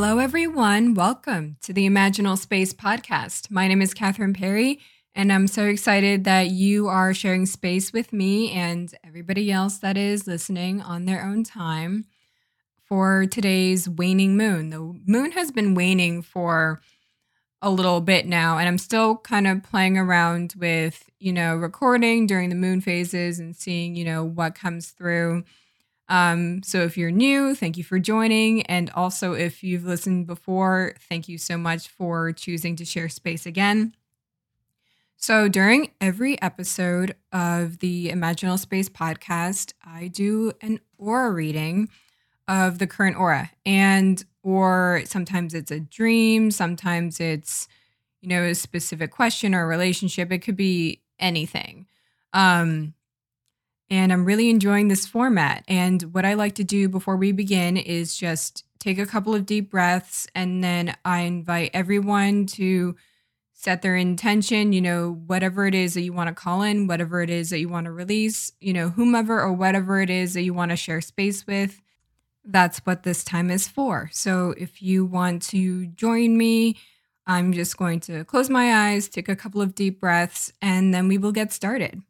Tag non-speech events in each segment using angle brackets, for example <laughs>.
Hello, everyone. Welcome to the Imaginal Space podcast. My name is Katherine Perry, and I'm so excited that you are sharing space with me and everybody else that is listening on their own time for today's waning moon. The moon has been waning for a little bit now, and I'm still kind of playing around with, you know, recording during the moon phases and seeing, you know, what comes through. Um, so if you're new, thank you for joining. And also, if you've listened before, thank you so much for choosing to share space again. So, during every episode of the Imaginal Space podcast, I do an aura reading of the current aura. And, or sometimes it's a dream, sometimes it's, you know, a specific question or a relationship. It could be anything. Um, and I'm really enjoying this format. And what I like to do before we begin is just take a couple of deep breaths and then I invite everyone to set their intention, you know, whatever it is that you want to call in, whatever it is that you want to release, you know, whomever or whatever it is that you want to share space with. That's what this time is for. So if you want to join me, I'm just going to close my eyes, take a couple of deep breaths, and then we will get started.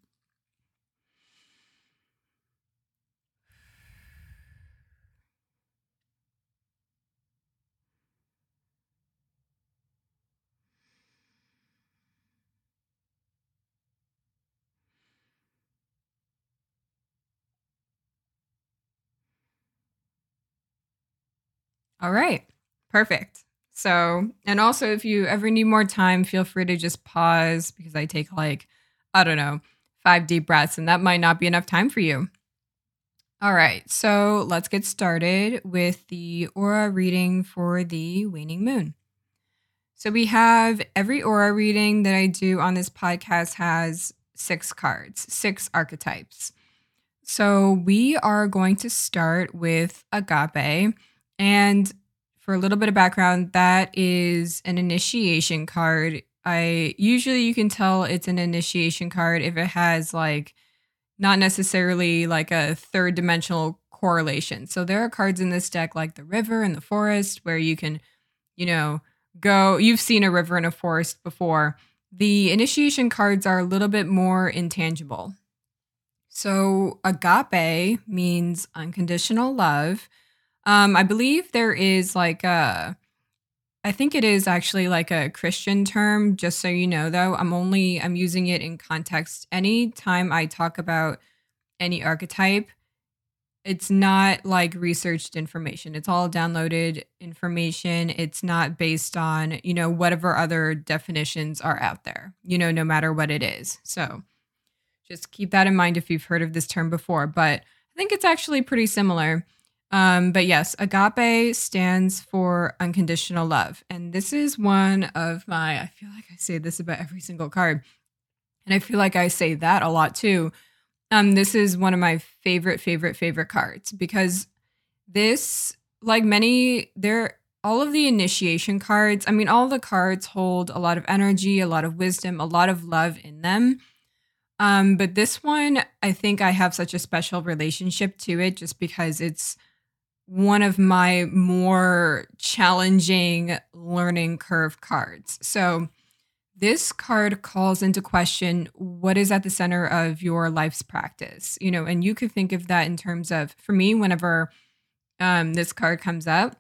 All right. Perfect. So, and also if you ever need more time, feel free to just pause because I take like, I don't know, five deep breaths and that might not be enough time for you. All right. So let's get started with the aura reading for the waning moon. So we have every aura reading that I do on this podcast has six cards, six archetypes. So we are going to start with agape. And for a little bit of background, that is an initiation card. I usually you can tell it's an initiation card if it has like not necessarily like a third dimensional correlation. So there are cards in this deck like the river and the forest where you can, you know, go you've seen a river and a forest before. The initiation cards are a little bit more intangible. So agape means unconditional love. Um, I believe there is like a, I think it is actually like a Christian term. Just so you know, though, I'm only I'm using it in context. Anytime I talk about any archetype, it's not like researched information. It's all downloaded information. It's not based on you know whatever other definitions are out there. You know, no matter what it is. So just keep that in mind if you've heard of this term before. But I think it's actually pretty similar. Um, but yes, agape stands for unconditional love. And this is one of my, I feel like I say this about every single card. And I feel like I say that a lot too. Um, this is one of my favorite, favorite, favorite cards because this, like many, there, all of the initiation cards, I mean, all the cards hold a lot of energy, a lot of wisdom, a lot of love in them. Um, but this one, I think I have such a special relationship to it just because it's one of my more challenging learning curve cards. So, this card calls into question what is at the center of your life's practice, you know, and you could think of that in terms of, for me, whenever um, this card comes up,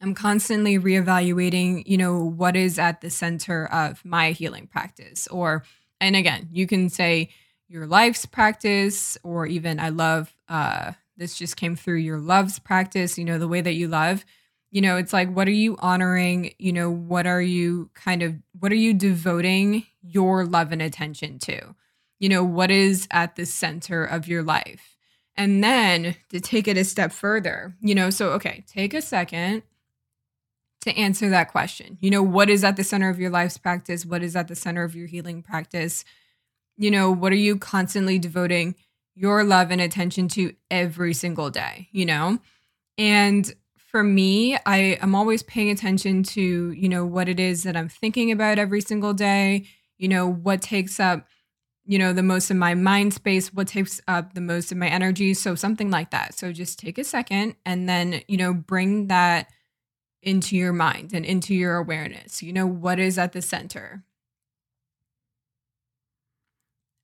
I'm constantly reevaluating, you know, what is at the center of my healing practice. Or, and again, you can say your life's practice, or even I love uh, this just came through your loves practice, you know, the way that you love. You know, it's like, what are you honoring? You know, what are you kind of, what are you devoting your love and attention to? You know, what is at the center of your life? And then to take it a step further, you know, so, okay, take a second to answer that question. You know, what is at the center of your life's practice? What is at the center of your healing practice? You know, what are you constantly devoting your love and attention to every single day, you know? And for me, I am always paying attention to, you know, what it is that I'm thinking about every single day, you know, what takes up, you know, the most of my mind space, what takes up the most of my energy. So something like that. So just take a second and then, you know, bring that into your mind and into your awareness. You know, what is at the center?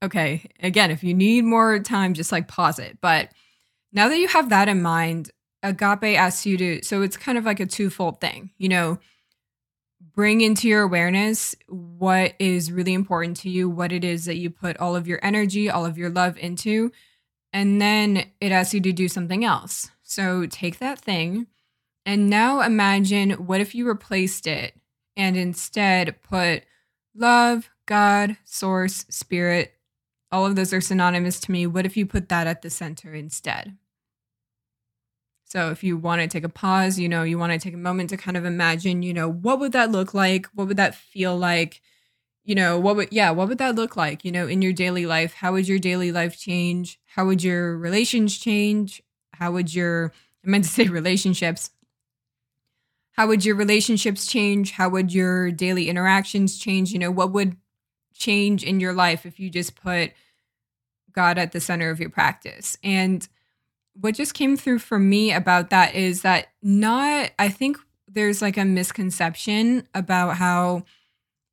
Okay, again, if you need more time, just like pause it. But now that you have that in mind, Agape asks you to, so it's kind of like a twofold thing, you know, bring into your awareness what is really important to you, what it is that you put all of your energy, all of your love into. And then it asks you to do something else. So take that thing and now imagine what if you replaced it and instead put love, God, source, spirit, all of those are synonymous to me. What if you put that at the center instead? So if you want to take a pause, you know, you want to take a moment to kind of imagine, you know, what would that look like? What would that feel like? You know, what would yeah, what would that look like, you know, in your daily life? How would your daily life change? How would your relations change? How would your I meant to say relationships. How would your relationships change? How would your daily interactions change? You know, what would change in your life if you just put God at the center of your practice. And what just came through for me about that is that not, I think there's like a misconception about how,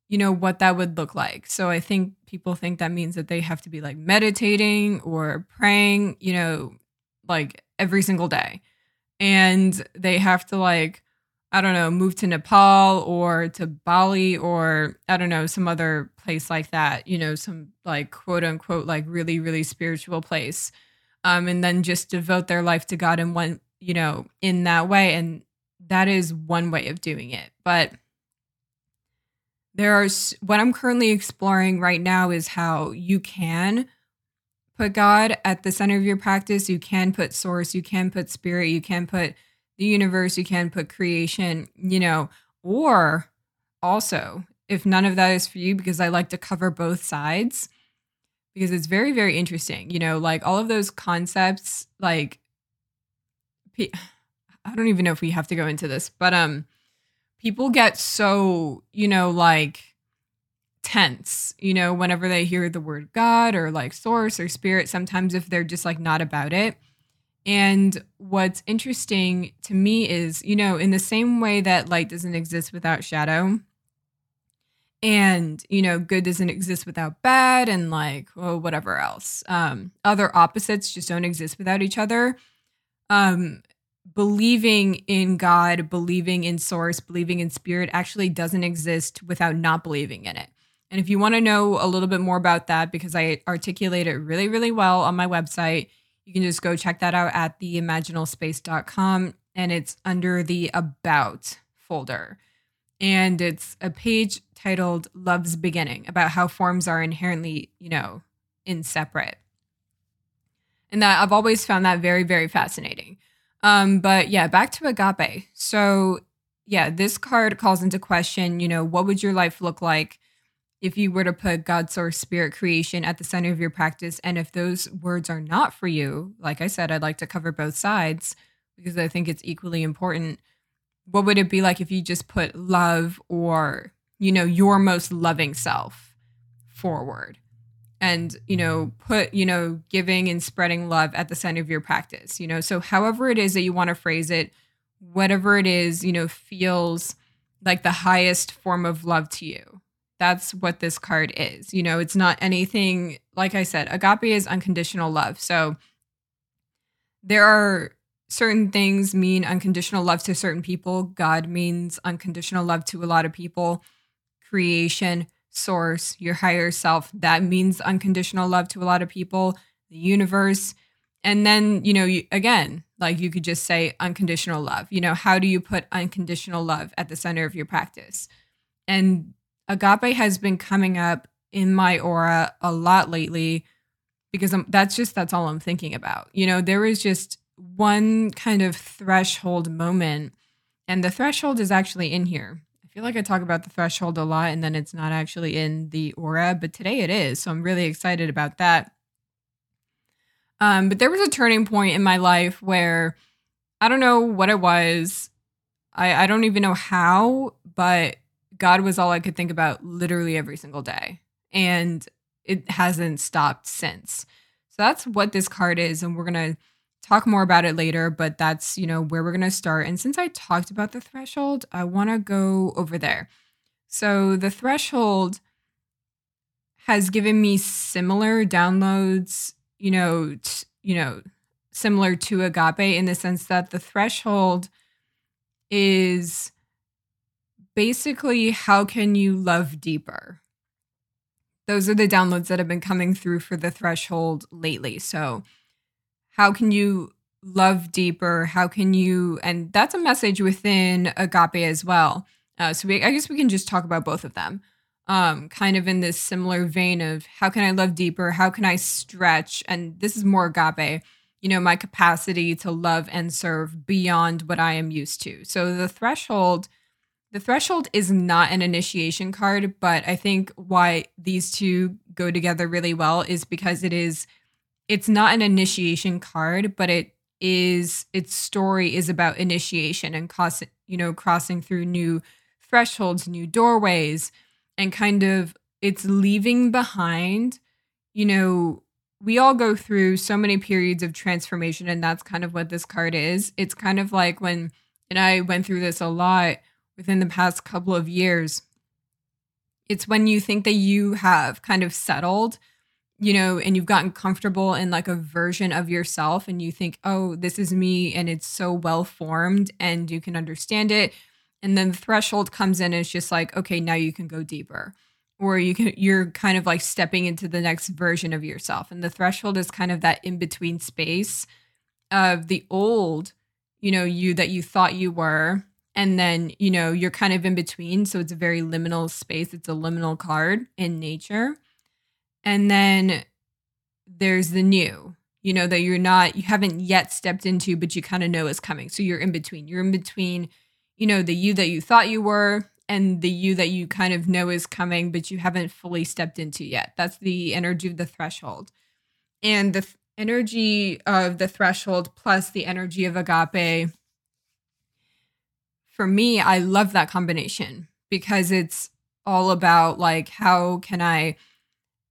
you know, what that would look like. So I think people think that means that they have to be like meditating or praying, you know, like every single day. And they have to like I don't know, move to Nepal or to Bali or I don't know, some other place like that, you know, some like quote unquote, like really, really spiritual place. Um, and then just devote their life to God in one, you know, in that way. And that is one way of doing it. But there are what I'm currently exploring right now is how you can put God at the center of your practice. You can put source, you can put spirit, you can put the universe, you can put creation, you know, or also if none of that is for you, because I like to cover both sides, because it's very, very interesting, you know, like all of those concepts, like, <sighs> I don't even know if we have to go into this, but, um, people get so, you know, like, tense, you know, whenever they hear the word God or like source or spirit, sometimes if they're just like not about it. And what's interesting to me is, you know, in the same way that light doesn't exist without shadow, and you know, good doesn't exist without bad, and like, well, whatever else. Um, other opposites just don't exist without each other. Um, believing in God, believing in source, believing in spirit actually doesn't exist without not believing in it. And if you want to know a little bit more about that, because I articulate it really, really well on my website, you can just go check that out at theimaginalspace.com and it's under the About folder. And it's a page titled Love's Beginning about how forms are inherently, you know, inseparate. And that I've always found that very, very fascinating. Um, but yeah, back to agape. So yeah, this card calls into question, you know, what would your life look like if you were to put God, source, spirit, creation at the center of your practice, and if those words are not for you, like I said, I'd like to cover both sides because I think it's equally important. What would it be like if you just put love or, you know, your most loving self forward? And, you know, put, you know, giving and spreading love at the center of your practice, you know. So, however it is that you want to phrase it, whatever it is, you know, feels like the highest form of love to you that's what this card is. You know, it's not anything, like I said, agape is unconditional love. So there are certain things mean unconditional love to certain people. God means unconditional love to a lot of people. Creation, source, your higher self, that means unconditional love to a lot of people. The universe. And then, you know, you, again, like you could just say unconditional love. You know, how do you put unconditional love at the center of your practice? And agape has been coming up in my aura a lot lately because I'm, that's just that's all I'm thinking about. You know, there was just one kind of threshold moment and the threshold is actually in here. I feel like I talk about the threshold a lot and then it's not actually in the aura, but today it is. So I'm really excited about that. Um, but there was a turning point in my life where I don't know what it was. I, I don't even know how, but God was all I could think about literally every single day. And it hasn't stopped since. So that's what this card is. And we're going to talk more about it later, but that's, you know, where we're going to start. And since I talked about the threshold, I want to go over there. So the threshold has given me similar downloads, you know, t- you know, similar to agape in the sense that the threshold is basically how can you love deeper? Those are the downloads that have been coming through for the threshold lately. So, how can you love deeper? How can you, and that's a message within agape as well. Uh, so, we, I guess we can just talk about both of them um, kind of in this similar vein of how can I love deeper? How can I stretch? And this is more agape, you know, my capacity to love and serve beyond what I am used to. So the threshold, the threshold is not an initiation card, but I think why these two go together really well is because it is, it's not an initiation card, but it is, its story is about initiation and crossing, you know, crossing through new thresholds, new doorways and kind of it's leaving behind, you know, we all go through so many periods of transformation, and that's kind of what this card is. It's kind of like when, and I went through this a lot within the past couple of years. It's when you think that you have kind of settled, you know, and you've gotten comfortable in like a version of yourself, and you think, oh, this is me, and it's so well formed, and you can understand it and then the threshold comes in and it's just like okay now you can go deeper or you can you're kind of like stepping into the next version of yourself and the threshold is kind of that in between space of the old you know you that you thought you were and then you know you're kind of in between so it's a very liminal space it's a liminal card in nature and then there's the new you know that you're not you haven't yet stepped into but you kind of know is coming so you're in between you're in between you know, the you that you thought you were and the you that you kind of know is coming, but you haven't fully stepped into yet. That's the energy of the threshold. And the th- energy of the threshold plus the energy of agape, for me, I love that combination because it's all about like, how can I,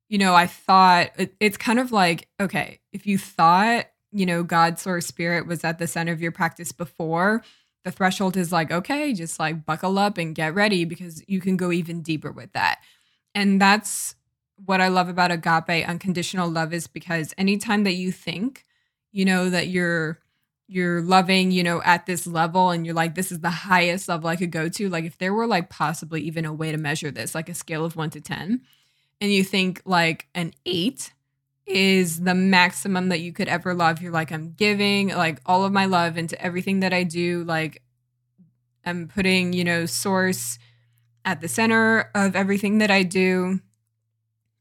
you know, I thought it, it's kind of like, okay, if you thought, you know, God, source, spirit was at the center of your practice before, the threshold is like, okay, just like buckle up and get ready because you can go even deeper with that. And that's what I love about agape unconditional love is because anytime that you think, you know, that you're you're loving, you know, at this level and you're like, this is the highest level I could go to. Like if there were like possibly even a way to measure this, like a scale of one to 10, and you think like an eight is the maximum that you could ever love. You're like, I'm giving like all of my love into everything that I do. Like, I'm putting, you know, source at the center of everything that I do.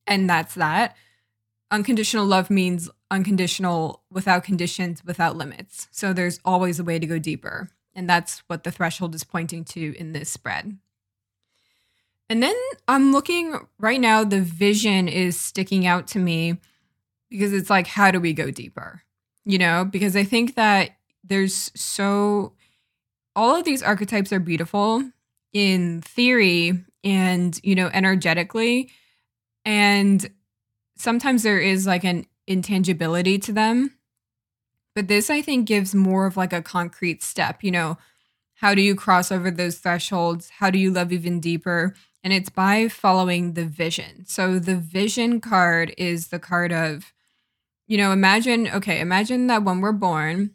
And that's that. Unconditional love means unconditional, without conditions, without limits. So there's always a way to go deeper. And that's what the threshold is pointing to in this spread. And then I'm looking right now, the vision is sticking out to me because it's like, how do we go deeper? You know, because I think that there's so, all of these archetypes are beautiful in theory and, you know, energetically. And sometimes there is like an intangibility to them. But this, I think, gives more of like a concrete step. You know, how do you cross over those thresholds? How do you love even deeper? And it's by following the vision. So the vision card is the card of you know, imagine, okay, imagine that when we're born,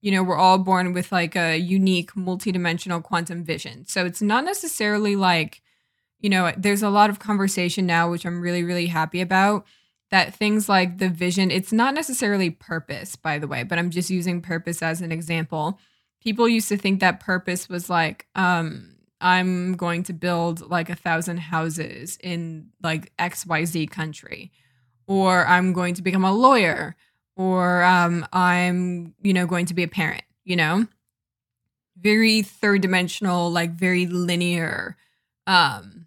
you know, we're all born with like a unique multidimensional quantum vision. So it's not necessarily like, you know, there's a lot of conversation now, which I'm really, really happy about. That things like the vision, it's not necessarily purpose, by the way, but I'm just using purpose as an example. People used to think that purpose was like, um, I'm going to build like a thousand houses in like XYZ country or I'm going to become a lawyer, or um, I'm, you know, going to be a parent, you know? Very third dimensional, like very linear um,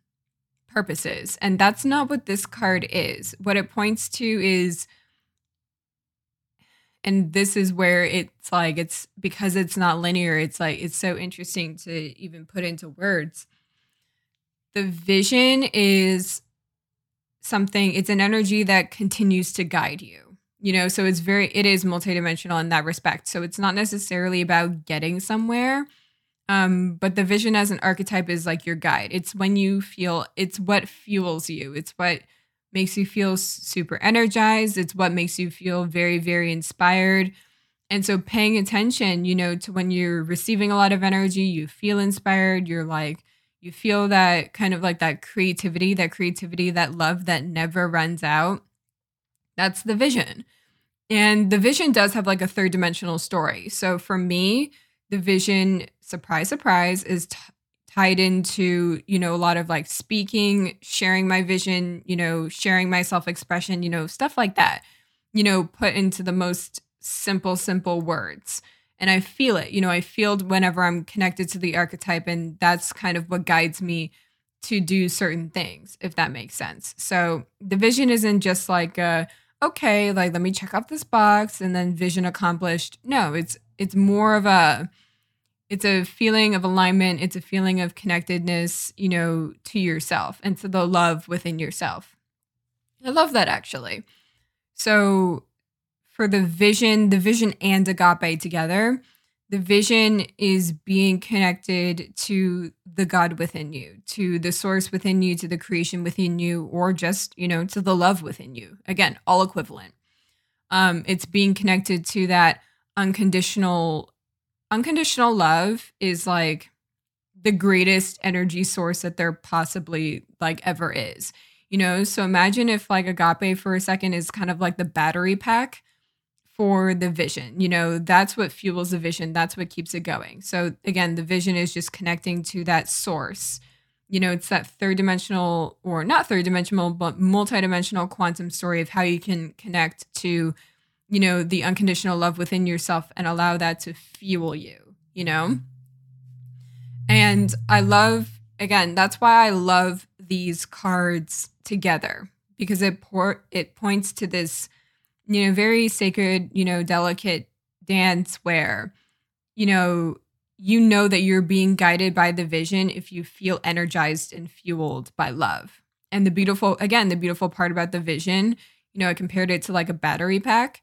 purposes. And that's not what this card is. What it points to is, and this is where it's like, it's because it's not linear, it's like, it's so interesting to even put into words. The vision is something, it's an energy that continues to guide you. You know, so it's very it is multidimensional in that respect. So it's not necessarily about getting somewhere. Um, but the vision as an archetype is like your guide. It's when you feel it's what fuels you. It's what makes you feel super energized. It's what makes you feel very, very inspired. And so paying attention, you know, to when you're receiving a lot of energy, you feel inspired, you're like, you feel that kind of like that creativity, that creativity, that love that never runs out. That's the vision. And the vision does have like a third dimensional story. So for me, the vision, surprise, surprise, is t- tied into, you know, a lot of like speaking, sharing my vision, you know, sharing my self expression, you know, stuff like that, you know, put into the most simple, simple words. And I feel it, you know, I feel whenever I'm connected to the archetype, and that's kind of what guides me to do certain things, if that makes sense. So the vision isn't just like, uh, okay, like let me check off this box and then vision accomplished. No, it's it's more of a it's a feeling of alignment, it's a feeling of connectedness, you know, to yourself and to the love within yourself. I love that actually. So for the vision, the vision and agape together, the vision is being connected to the God within you, to the source within you, to the creation within you, or just, you know, to the love within you. Again, all equivalent. Um, it's being connected to that unconditional, unconditional love is like the greatest energy source that there possibly like ever is. You know, so imagine if like agape for a second is kind of like the battery pack for the vision. You know, that's what fuels the vision, that's what keeps it going. So, again, the vision is just connecting to that source. You know, it's that third dimensional, or not third dimensional, but multidimensional quantum story of how you can connect to, you know, the unconditional love within yourself and allow that to fuel you, you know? Mm-hmm. And I love, again, that's why I love these cards together because it por- it points to this you know, very sacred, you know, delicate dance where, you know, you know that you're being guided by the vision if you feel energized and fueled by love. And the beautiful, again, the beautiful part about the vision, you know, I compared it to like a battery pack.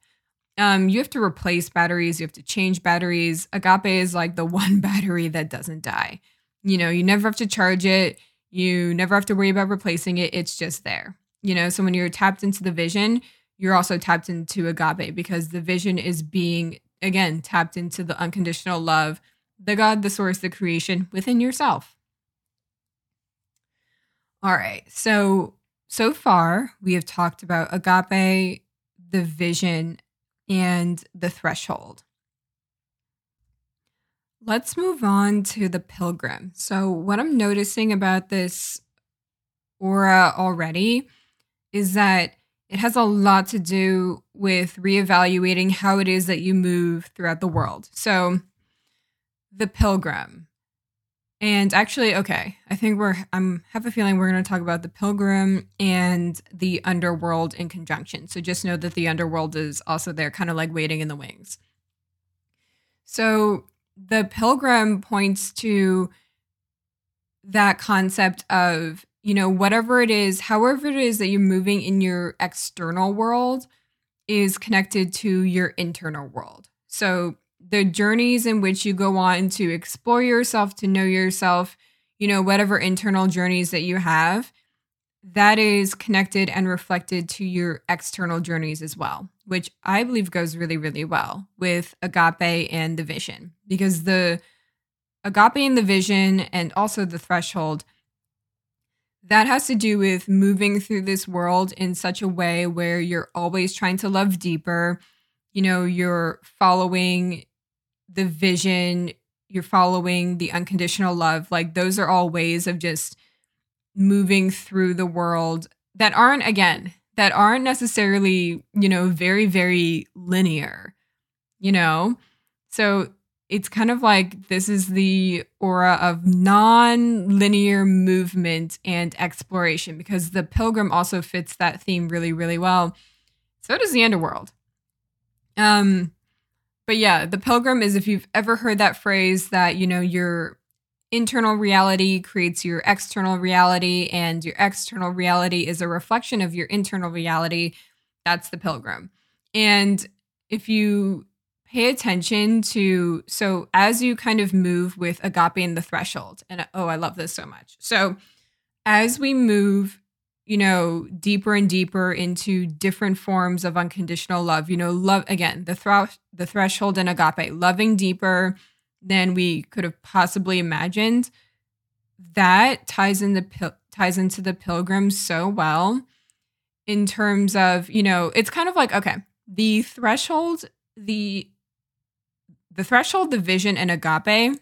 Um, you have to replace batteries, you have to change batteries. Agape is like the <laughs> one battery that doesn't die. You know, you never have to charge it, you never have to worry about replacing it. It's just there. You know, so when you're tapped into the vision, you're also tapped into agape because the vision is being again tapped into the unconditional love the god the source the creation within yourself all right so so far we have talked about agape the vision and the threshold let's move on to the pilgrim so what i'm noticing about this aura already is that it has a lot to do with reevaluating how it is that you move throughout the world. So, the pilgrim. And actually, okay, I think we're I'm have a feeling we're going to talk about the pilgrim and the underworld in conjunction. So just know that the underworld is also there kind of like waiting in the wings. So, the pilgrim points to that concept of you know, whatever it is, however it is that you're moving in your external world is connected to your internal world. So the journeys in which you go on to explore yourself, to know yourself, you know, whatever internal journeys that you have, that is connected and reflected to your external journeys as well, which I believe goes really, really well with agape and the vision because the agape and the vision and also the threshold that has to do with moving through this world in such a way where you're always trying to love deeper. You know, you're following the vision, you're following the unconditional love. Like, those are all ways of just moving through the world that aren't, again, that aren't necessarily, you know, very, very linear, you know? So it's kind of like this is the aura of non-linear movement and exploration because the pilgrim also fits that theme really really well so does the underworld um but yeah the pilgrim is if you've ever heard that phrase that you know your internal reality creates your external reality and your external reality is a reflection of your internal reality that's the pilgrim And if you pay attention to, so as you kind of move with agape and the threshold, and oh, I love this so much. So as we move, you know, deeper and deeper into different forms of unconditional love, you know, love again, the thro- the threshold and agape, loving deeper than we could have possibly imagined. That ties in the pil- ties into the pilgrim so well in terms of, you know, it's kind of like okay, the threshold, the the threshold, the vision and agape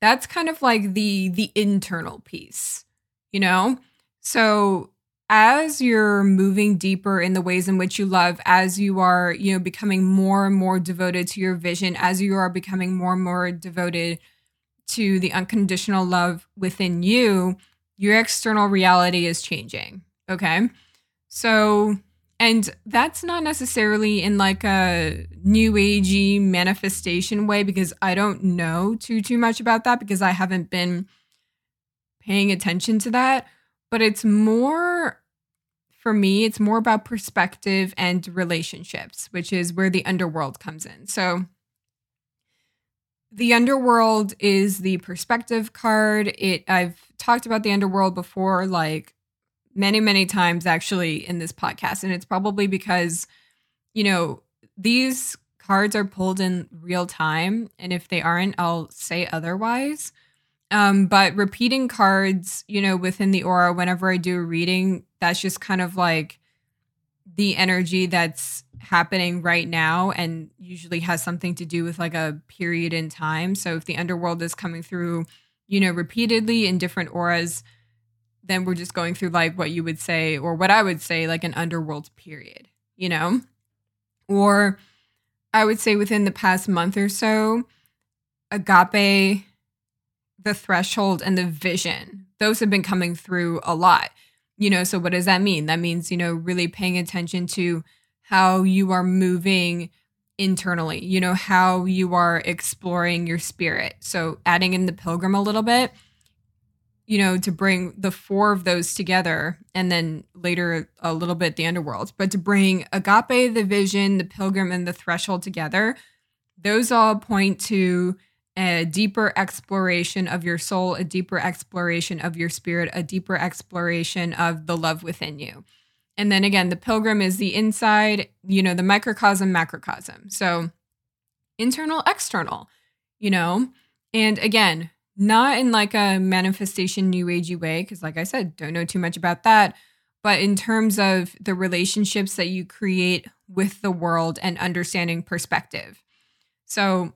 that's kind of like the the internal piece you know so as you're moving deeper in the ways in which you love as you are you know becoming more and more devoted to your vision as you are becoming more and more devoted to the unconditional love within you your external reality is changing okay? So and that's not necessarily in like a new agey manifestation way because I don't know too too much about that because I haven't been paying attention to that, but it's more for me it's more about perspective and relationships, which is where the underworld comes in. So the underworld is the perspective card. It I've talked about the underworld before like many, many times actually in this podcast. And it's probably because, you know, these cards are pulled in real time. And if they aren't, I'll say otherwise. Um, but repeating cards, you know, within the aura, whenever I do a reading, that's just kind of like the energy that's happening right now and usually has something to do with like a period in time. So if the underworld is coming through, you know, repeatedly in different auras, then we're just going through like what you would say or what I would say like an underworld period, you know? Or I would say within the past month or so, agape, the threshold, and the vision, those have been coming through a lot. You know, so what does that mean? That means, you know, really paying attention to how you are moving internally, you know, how you are exploring your spirit. So adding in the pilgrim a little bit you know, to bring the four of those together and then later a little bit the underworld, but to bring agape, the vision, the pilgrim, and the threshold together, those all point to a deeper exploration of your soul, a deeper exploration of your spirit, a deeper exploration of the love within you. And then again, the pilgrim is the inside, you know, the microcosm, macrocosm. So internal, external, you know, and again, not in like a manifestation new agey way because like i said don't know too much about that but in terms of the relationships that you create with the world and understanding perspective so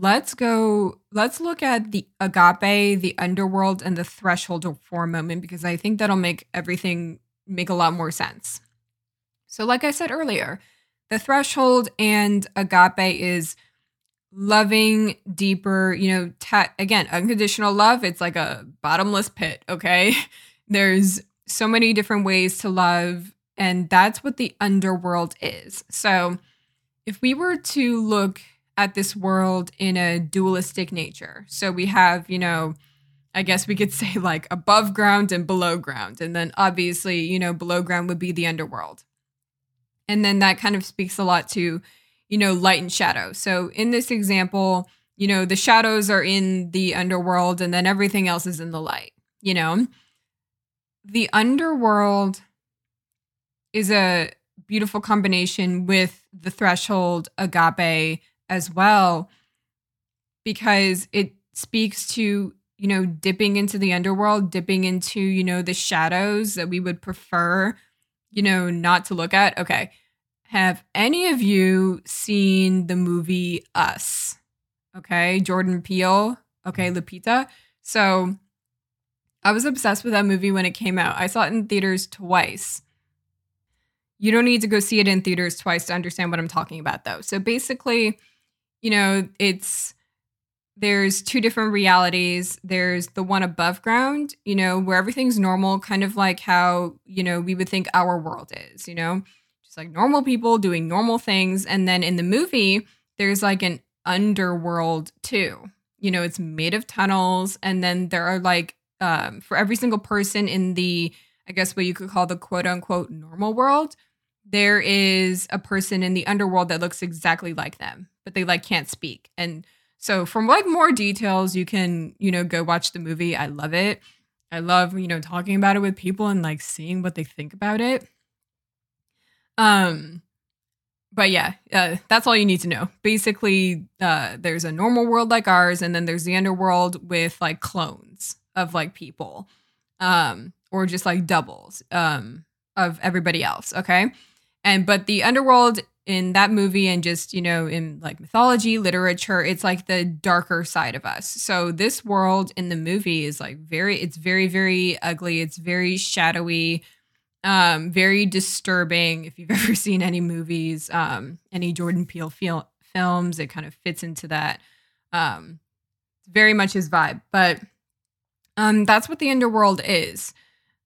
let's go let's look at the agape the underworld and the threshold for a moment because i think that'll make everything make a lot more sense so like i said earlier the threshold and agape is loving deeper, you know, again, unconditional love, it's like a bottomless pit, okay? <laughs> There's so many different ways to love, and that's what the underworld is. So, if we were to look at this world in a dualistic nature, so we have, you know, I guess we could <laughs> say like above ground and below ground. And then obviously, you know, below ground would be the underworld. And then that kind of speaks a lot to you know, light and shadow. So in this example, you know, the shadows are in the underworld and then everything else is in the light, you know? The underworld is a beautiful combination with the threshold agape as well because it speaks to you know dipping into the underworld dipping into you know the shadows that we would prefer you know not to look at okay have any of you seen the movie Us? Okay, Jordan Peele. Okay, mm-hmm. Lupita. So I was obsessed with that movie when it came out. I saw it in theaters twice. You don't need to go see it in theaters twice to understand what I'm talking about, though. So basically, you know, it's there's two different realities. There's the one above ground, you know, where everything's normal, kind of like how, you know, we would think our world is, you know just like normal people doing normal things. And then in the movie, there's like an underworld too. You know, it's made of tunnels. And then there are like, um, for every single person in the, I guess what you could call the quote unquote normal world, there is a person in the underworld that looks exactly like them, but they like can't speak. And so from like more details, you can, you know, go watch the movie. I love it. I love, you know, talking about it with people and like seeing what they think about it. Um but yeah, uh, that's all you need to know. Basically, uh, there's a normal world like ours, and then there's the underworld with like clones of like people, um, or just like doubles um, of everybody else. Okay, and but the underworld in that movie and just you know in like mythology literature it's like the darker side of us. So this world in the movie is like very it's very very ugly. It's very shadowy um very disturbing. If you've <laughs> ever seen any movies um any jordan peele fil- films it kind of fits into that um very much his vibe. But um that's what the underworld is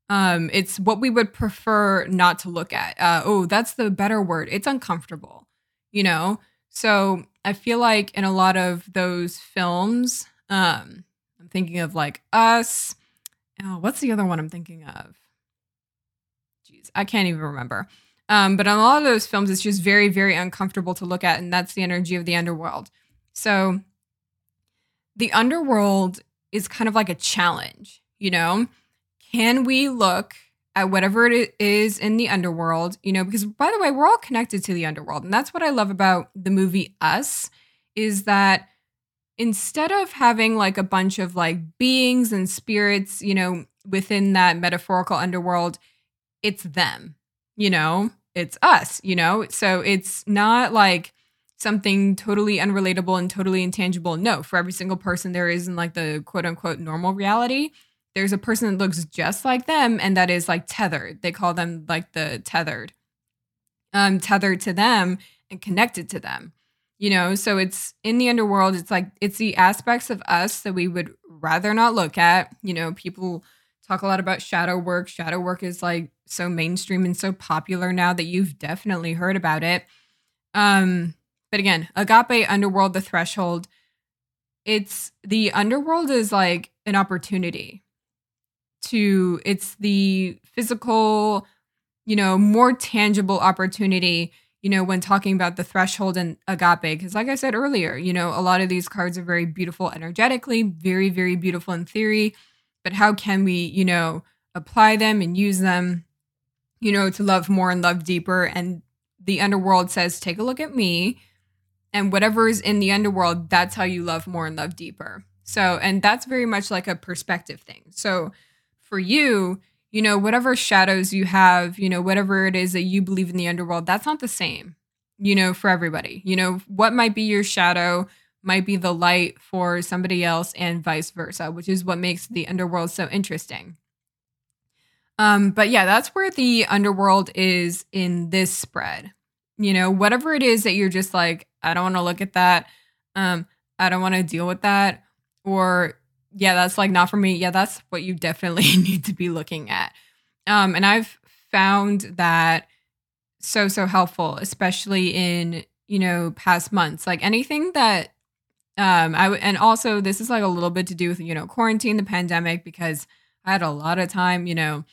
um, it's what we would prefer not to look at. Uh, oh, that's the better word. It's uncomfortable, you know? So I feel like in a lot of those films, um, I'm thinking of like Us. Oh, what's the other one I'm thinking of? Jeez, I can't even remember. Um, but in a lot of those films, it's just very, very uncomfortable to look at. And that's the energy of the underworld. So the underworld is kind of like a challenge, you know? Can we look at whatever it is in the underworld, you know, because by the way, we're all connected to the underworld. And that's what I love about the movie Us is that instead of having like a bunch of like beings and spirits, you know, within that metaphorical underworld, it's them, you know, it's us, you know? So it's not like something totally unrelatable and totally intangible. No, for every single person, there isn't like the quote unquote normal reality there's a person that looks just like them and that is like tethered. They call them like the tethered. Um tethered to them and connected to them. You know, so it's in the underworld, it's like it's the aspects of us that we would rather not look at. You know, people talk a lot about shadow work. Shadow work is like so mainstream and so popular now that you've definitely heard about it. Um, but again, agape underworld, the threshold. It's the underworld is like an opportunity to it's the physical, you know, more tangible opportunity, you know, when talking about the threshold and agape. Because, like I said earlier, you know, a lot of these cards are very beautiful energetically, very, very beautiful in theory. But how can we, you know, apply them and use them, you know, to love more and love deeper? And the underworld says, take a look at me. And whatever is in the underworld, that's how you love more and love deeper. So, and that's very much like a perspective thing. So, for you, you know, whatever shadows you have, you know, whatever it is that you believe in the underworld, that's not the same, you know, for everybody. You know, what might be your shadow might be the light for somebody else and vice versa, which is what makes the underworld so interesting. Um, but yeah, that's where the underworld is in this spread. You know, whatever it is that you're just like, I don't want to look at that. Um, I don't want to deal with that. Or yeah, that's like not for me. Yeah, that's what you definitely <laughs> need to be looking at. Um, and I've found that so so helpful, especially in you know past months. Like anything that um I w- and also this is like a little bit to do with you know quarantine, the pandemic, because I had a lot of time, you know,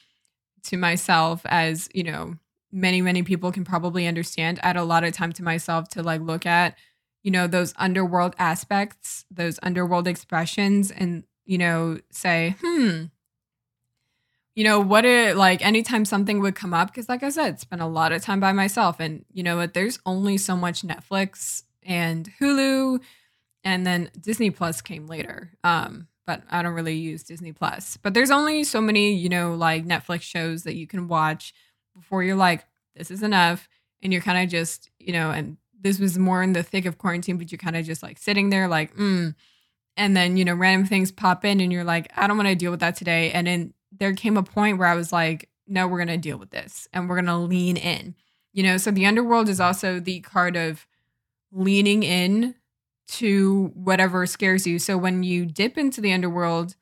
to myself as you know many many people can probably understand. I had a lot of time to myself to like look at you know, those underworld aspects, those underworld expressions, and, you know, say, hmm, you know, what it like anytime something would come up, because like I said, spent a lot of time by myself. And you know what? There's only so much Netflix and Hulu, and then Disney Plus came later. Um, but I don't really use Disney Plus. But there's only so many, you know, like Netflix shows that you can watch before you're like, this is enough. And you're kind of just, you know, and this was more in the thick of quarantine, but you're kind of just like sitting there, like, mm. And then, you know, random things pop in and you're like, I don't want to deal with that today. And then there came a point where I was like, no, we're going to deal with this and we're going to lean in. You know, so the underworld is also the card of leaning in to whatever scares you. So when you dip into the underworld,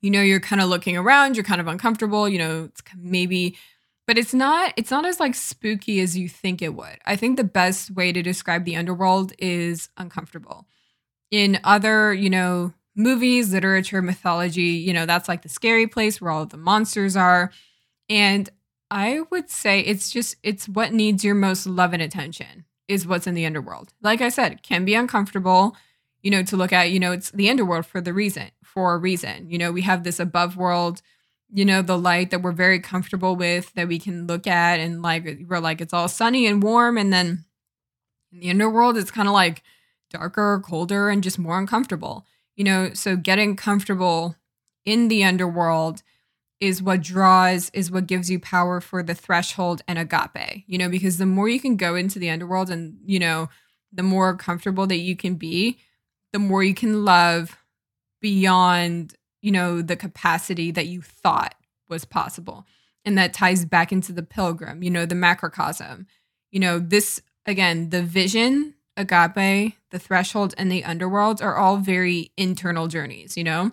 you know, you're kind of looking around, you're kind of uncomfortable, you know, it's maybe but it's not it's not as like spooky as you think it would. I think the best way to describe the underworld is uncomfortable. In other, you know, movies, literature, mythology, you know, that's like the scary place where all of the monsters are. And I would say it's just it's what needs your most love and attention is what's in the underworld. Like I said, can be uncomfortable, you know, to look at, you know, it's the underworld for the reason, for a reason. You know, we have this above world, you know, the light that we're very comfortable with that we can look at and like we're like it's all sunny and warm and then in the underworld it's kind of like darker, colder and just more uncomfortable. You know, so getting comfortable in the underworld is what draws is what gives you power for the threshold and agape you know because the more you can go into the underworld and you know the more comfortable that you can be the more you can love beyond you know the capacity that you thought was possible. And that ties back into the pilgrim you know the macrocosm. You know this again the vision agape the threshold and the underworld are all very internal journeys you know?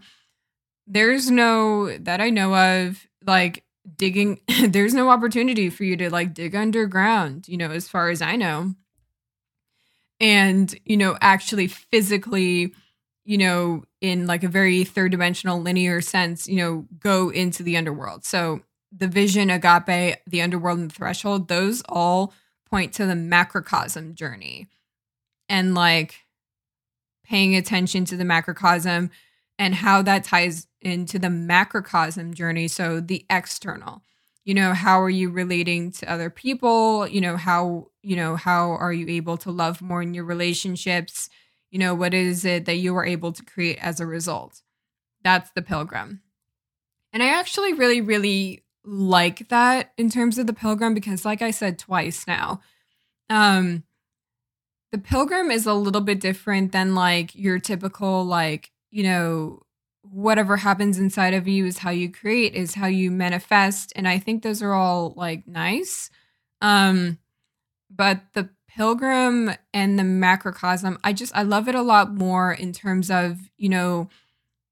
There's no that I know of like digging <laughs> there's no opportunity for you to like dig underground, you know, as far as I know. And, you know, actually physically, you know, in like a very third dimensional linear sense, you know, go into the underworld. So the vision, agape, the underworld, and the threshold, those all point to the macrocosm journey. And like paying attention to the macrocosm and how that ties into the macrocosm journey. So the external, you know, how are you relating to other people? You know, how, you know, how are you able to love more in your relationships? You know, what is it that you are able to create as a result? That's the pilgrim. And I actually really, really like that in terms of the pilgrim because, like I said twice now, um, the pilgrim is a little bit different than like your typical, like, you know, whatever happens inside of you is how you create is how you manifest and i think those are all like nice um but the pilgrim and the macrocosm i just i love it a lot more in terms of you know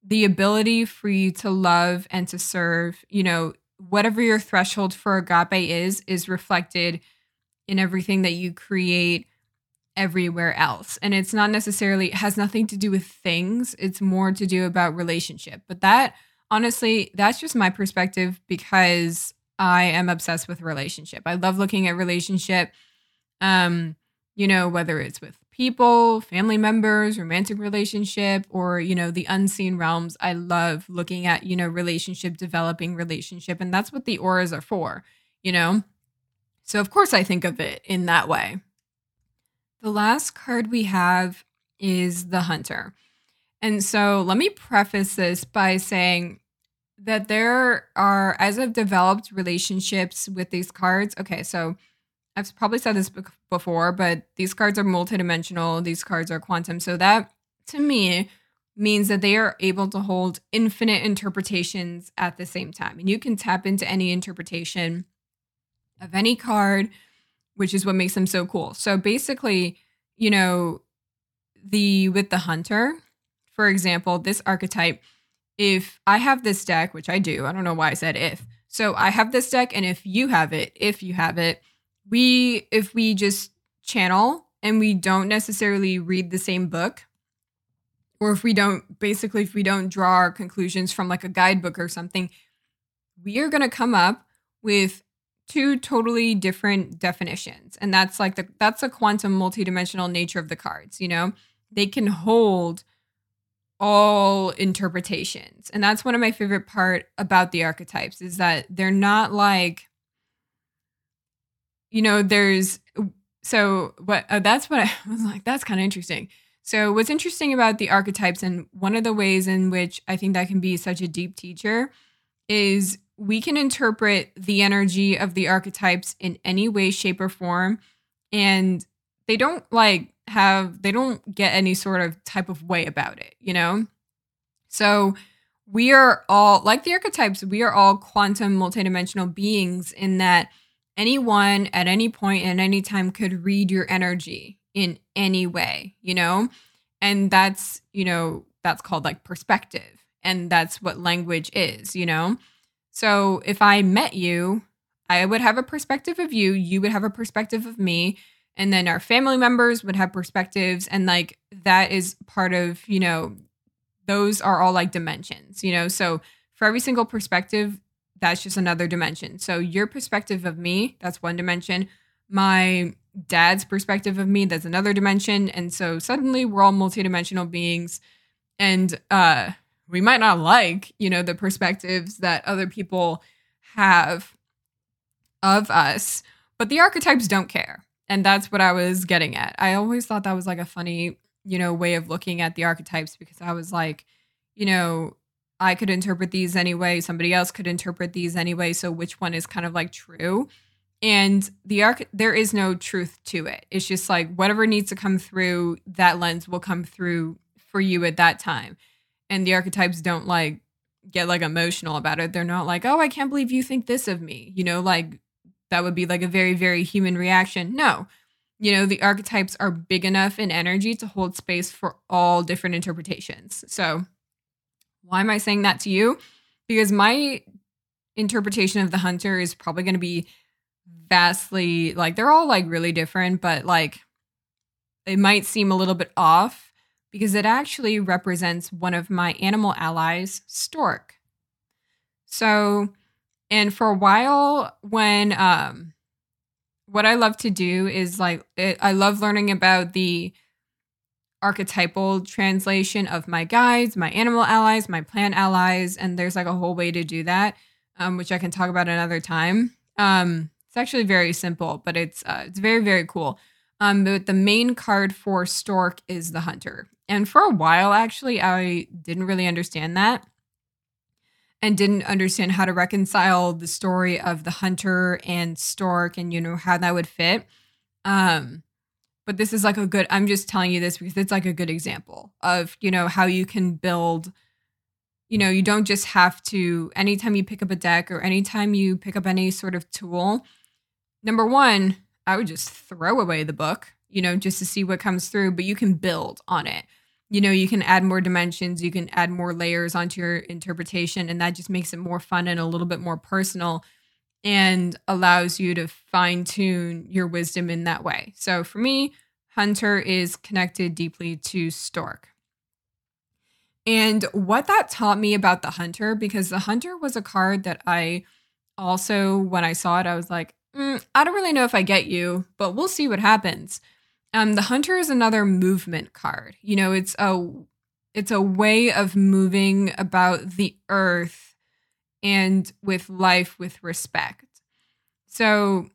the ability for you to love and to serve you know whatever your threshold for agape is is reflected in everything that you create everywhere else. And it's not necessarily, it has nothing to do with things, it's more to do about relationship. But that, honestly, that's just my perspective because I am obsessed with relationship. I love looking at relationship, um, you know, whether it's with people, family members, romantic relationship, or, you know, the unseen realms. I love looking at, you know, relationship, developing relationship. And that's what the auras are for, you know? So, of course, I think of it in that way. The last card we have is the Hunter. And so let me preface this by saying that there are, as I've developed relationships with these cards, okay, so I've probably said this before, but these cards are multidimensional, these cards are quantum. So that to me means that they are able to hold infinite interpretations at the same time. And you can tap into any interpretation of any card which is what makes them so cool. So basically, you know, the with the hunter, for example, this archetype, if I have this deck, which I do, I don't know why I said if. So I have this deck and if you have it, if you have it, we if we just channel and we don't necessarily read the same book or if we don't basically if we don't draw our conclusions from like a guidebook or something, we are going to come up with two totally different definitions. And that's like the that's a quantum multidimensional nature of the cards you know? They can hold all interpretations. And that's one of my favorite part about the archetypes is that they're not like you know there's so what uh, that's what i <laughs> was like that's kind of interesting so what's interesting about the archetypes and one of the ways in which i think that can be such a deep teacher is we can interpret the energy of the archetypes in any way, shape, or form. And they don't like have, they don't get any sort of type of way about it, you know? So we are all, like the archetypes, we are all quantum multidimensional beings in that anyone at any point at any time could read your energy in any way, you know? And that's, you know, that's called like perspective. And that's what language is, you know? So if I met you, I would have a perspective of you, you would have a perspective of me, and then our family members would have perspectives. And like that is part of, you know, those are all like dimensions, you know? So for every single perspective, that's just another dimension. So your perspective of me, that's one dimension. My dad's perspective of me, that's another dimension. And so suddenly we're all multidimensional beings. And uh we might not like, you know, the perspectives that other people have of us, but the archetypes don't care. And that's what I was getting at. I always thought that was like a funny, you know, way of looking at the archetypes because I was like, you know, I could interpret these anyway, somebody else could interpret these anyway, so which one is kind of like true? And the arc there is no truth to it. It's just like whatever needs to come through that lens will come through for you at that time. And the archetypes don't like get like emotional about it. They're not like, "Oh, I can't believe you think this of me." You know, like that would be like a very very human reaction. No. You know, the archetypes are big enough in energy to hold space for all different interpretations. So, why am I saying that to you? Because my interpretation of the hunter is probably going to be vastly like they're all like really different, but like it might seem a little bit off because it actually represents one of my animal allies, stork. So, and for a while when um what I love to do is like it, I love learning about the archetypal translation of my guides, my animal allies, my plant allies, and there's like a whole way to do that, um, which I can talk about another time. Um, it's actually very simple, but it's uh, it's very very cool. Um, but the main card for Stork is the Hunter, and for a while actually I didn't really understand that, and didn't understand how to reconcile the story of the Hunter and Stork, and you know how that would fit. Um, but this is like a good i'm just telling you this because it's like a good example of you know how you can build you know you don't just have to anytime you pick up a deck or anytime you pick up any sort of tool number one i would just throw away the book you know just to see what comes through but you can build on it. You know you can add more dimensions you can add more layers onto your interpretation and that just makes it more fun and a little bit more personal and allows you to fine tune your wisdom in that way. So for me, Hunter is connected deeply to Stork. And what that taught me about the Hunter, because the Hunter was a card that I also, when I saw it, I was like, mm, I don't really know if I get you, but we'll see what happens. Um, the Hunter is another movement card. You know, it's a it's a way of moving about the earth and with life with respect. So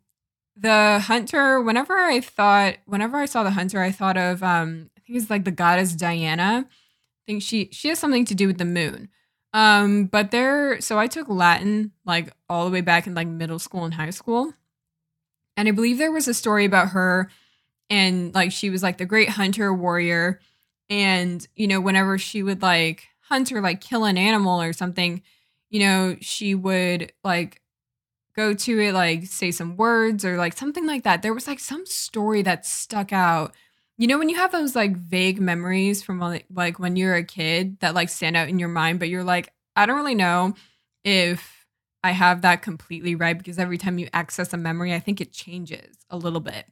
the hunter, whenever I thought, whenever I saw the hunter, I thought of um, I think it's like the goddess Diana. I think she she has something to do with the moon. Um, but there, so I took Latin like all the way back in like middle school and high school. And I believe there was a story about her and like she was like the great hunter warrior. And, you know, whenever she would like hunt or like kill an animal or something, you know, she would like go to it, like say some words or like something like that. There was like some story that stuck out. You know, when you have those like vague memories from like, when you're a kid that like stand out in your mind, but you're like, I don't really know if I have that completely right because every time you access a memory, I think it changes a little bit.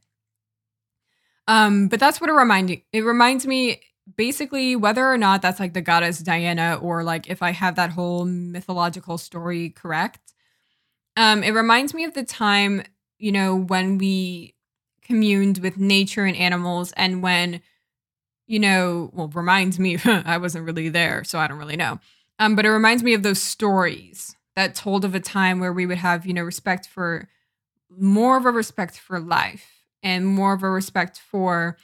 Um, but that's what it reminding it reminds me basically whether or not that's like the goddess Diana or like if I have that whole mythological story correct. Um, it reminds me of the time, you know, when we communed with nature and animals and when, you know, well, reminds me, <laughs> I wasn't really there, so I don't really know. Um, but it reminds me of those stories that told of a time where we would have, you know, respect for more of a respect for life and more of a respect for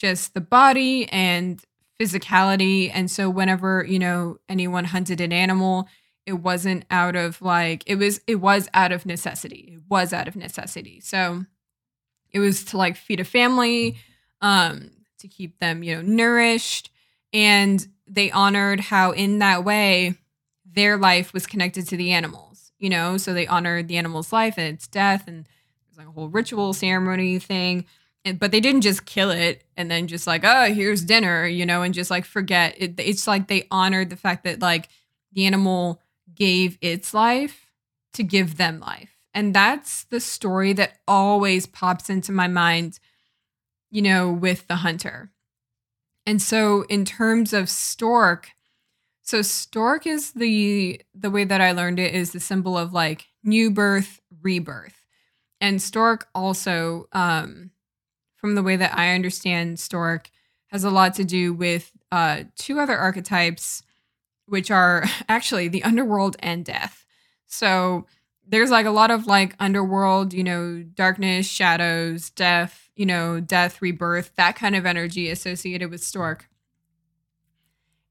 just the body and physicality. And so whenever, you know, anyone hunted an animal, it wasn't out of like it was it was out of necessity. It was out of necessity. So it was to like feed a family, um, to keep them, you know, nourished. And they honored how in that way their life was connected to the animals, you know, so they honored the animal's life and its death and was like a whole ritual ceremony thing and, but they didn't just kill it and then just like oh here's dinner you know and just like forget it, it's like they honored the fact that like the animal gave its life to give them life. And that's the story that always pops into my mind you know with the hunter. And so in terms of stork So stork is the the way that I learned it is the symbol of like new birth, rebirth. And stork also um from the way that I understand stork has a lot to do with uh two other archetypes which are <laughs> actually the underworld and death. So there's like a lot of like underworld, you know, darkness, shadows, death, you know, death, rebirth, that kind of energy associated with stork.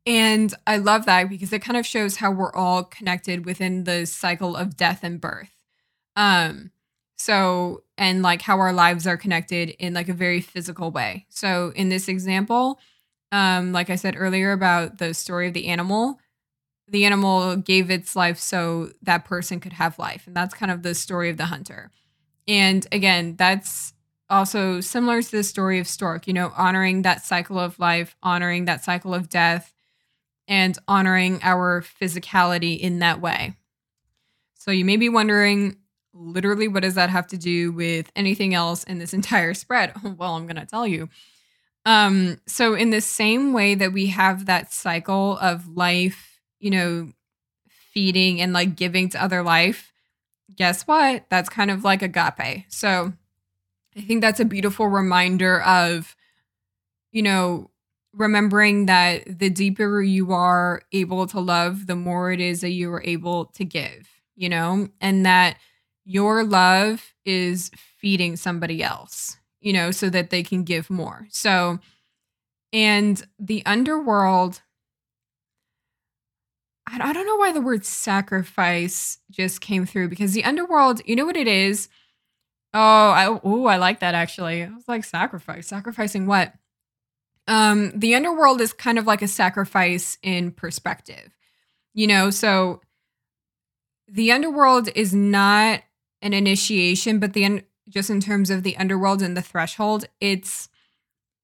And I love that because it kind of shows how we're all connected within the cycle of death and birth. Um, so, and like how our lives are connected in like a very physical way. So, in this example, um, like I said earlier about the story of the animal, the animal gave its life so that person could have life. And that's kind of the story of the hunter. And again, that's also similar to the story of Stork, you know, honoring that cycle of life, honoring that cycle of death, and honoring our physicality in that way. So you may be wondering, literally, what does that have to do with anything else in this <laughs> entire spread? <laughs> Well, I'm going to tell you. Um, so, in the same way that we have that cycle of life, you know, feeding and like giving to other life, guess what? That's kind of like agape. So, I think that's a beautiful reminder of, you know, remembering that the deeper you are able to love, the more it is that you are able to give, you know, and that your love is feeding somebody else, you know, so that they can give more. So, and the underworld, I don't know why the word sacrifice just came through because the underworld, you know what it is? Oh, I oh, I like that actually. I was like sacrifice. Sacrificing what? Um, the underworld is kind of like a sacrifice in perspective. You know, so the underworld is not an initiation, but the just in terms of the underworld and the threshold, it's